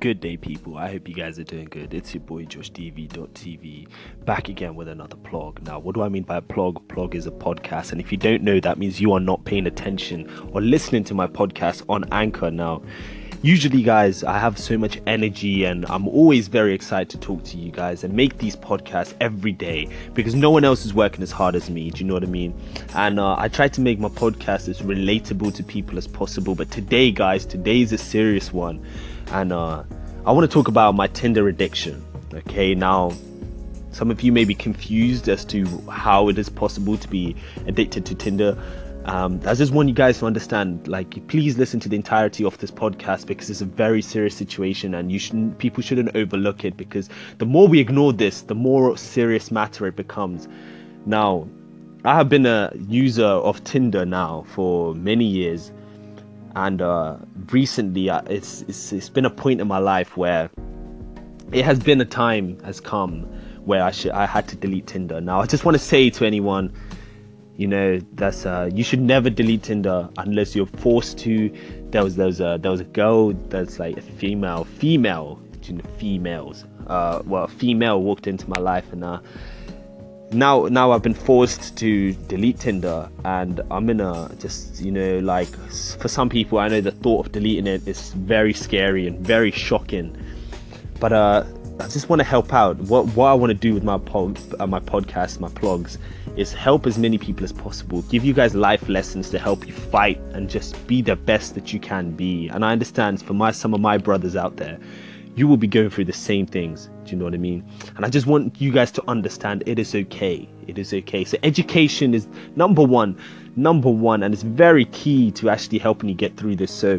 Good day, people. I hope you guys are doing good. It's your boy JoshDV.tv back again with another plug. Now, what do I mean by a plug? Plug is a podcast, and if you don't know, that means you are not paying attention or listening to my podcast on Anchor. Now, usually, guys, I have so much energy and I'm always very excited to talk to you guys and make these podcasts every day because no one else is working as hard as me. Do you know what I mean? And uh, I try to make my podcast as relatable to people as possible. But today, guys, today is a serious one and uh, I want to talk about my Tinder addiction. Okay, now some of you may be confused as to how it is possible to be addicted to Tinder. Um, I just want you guys to understand. Like, please listen to the entirety of this podcast because it's a very serious situation, and you shouldn't. People shouldn't overlook it because the more we ignore this, the more serious matter it becomes. Now, I have been a user of Tinder now for many years, and uh, recently uh, it's, it's it's been a point in my life where it has been a time has come where I should I had to delete Tinder. Now I just want to say to anyone, you know, that's uh, you should never delete Tinder unless you're forced to. There was there was a there was a girl that's like a female female females. Uh, well, female walked into my life and uh, now now I've been forced to delete Tinder and I'm in a just you know like for some people I know the thought of deleting it is very scary and very shocking but uh I just want to help out what what I want to do with my uh, my podcast my plugs is help as many people as possible give you guys life lessons to help you fight and just be the best that you can be and I understand for my some of my brothers out there you will be going through the same things. Do you know what I mean? And I just want you guys to understand it is okay. It is okay. So education is number one, number one, and it's very key to actually helping you get through this. So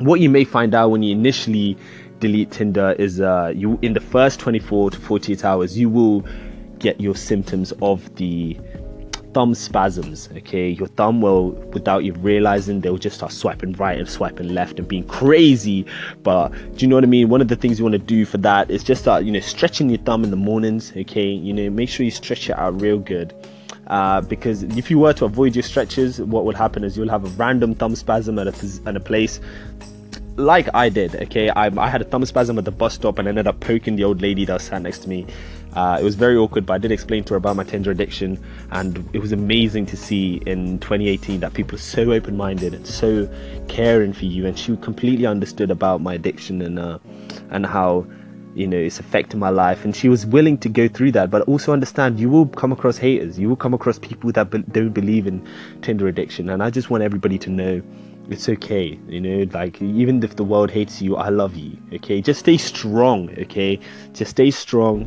what you may find out when you initially delete Tinder is uh, you in the first 24 to 48 hours you will get your symptoms of the thumb spasms. Okay, your thumb will, without you realizing, they'll just start swiping right and swiping left and being crazy. But do you know what I mean? One of the things you want to do for that is just start, you know, stretching your thumb in the mornings. Okay, you know, make sure you stretch it out real good. Uh, because if you were to avoid your stretches, what would happen is you'll have a random thumb spasm at a, at a place like I did, okay, I, I, had a thumb spasm at the bus stop and ended up poking the old lady that sat next to me. Uh, it was very awkward, but I did explain to her about my Tinder addiction, and it was amazing to see in 2018 that people are so open-minded and so caring for you, and she completely understood about my addiction and uh, and how you know it's affecting my life, and she was willing to go through that, but also understand you will come across haters, you will come across people that be- don't believe in Tinder addiction, and I just want everybody to know it's okay you know like even if the world hates you i love you okay? Just stay strong okay? Just stay strong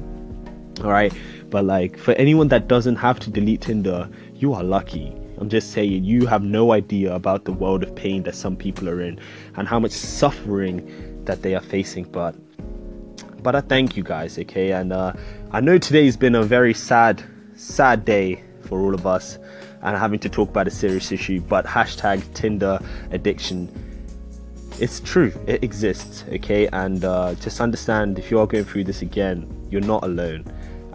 all right? But like for anyone that doesn't have to delete tinder you are lucky. I'm just saying you have no idea about the world of pain that some people are in and how much suffering that they are facing but but i thank you guys okay? And uh, i know today's been a very sad sad day for all of us and having to talk about a serious issue but hashtag tinder addiction it's true it exists okay? And uh, just understand if you are going through this again you're not alone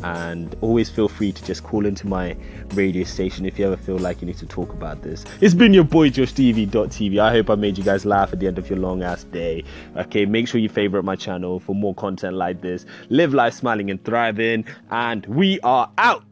and always feel free to just call into my radio station if you ever feel like you need to talk about this. It's been your boy JoshTV.tv. I hope I made you guys laugh at the end of your long ass day. Okay, make sure you favorite my channel for more content like this. Live life smiling and thriving, and we are out.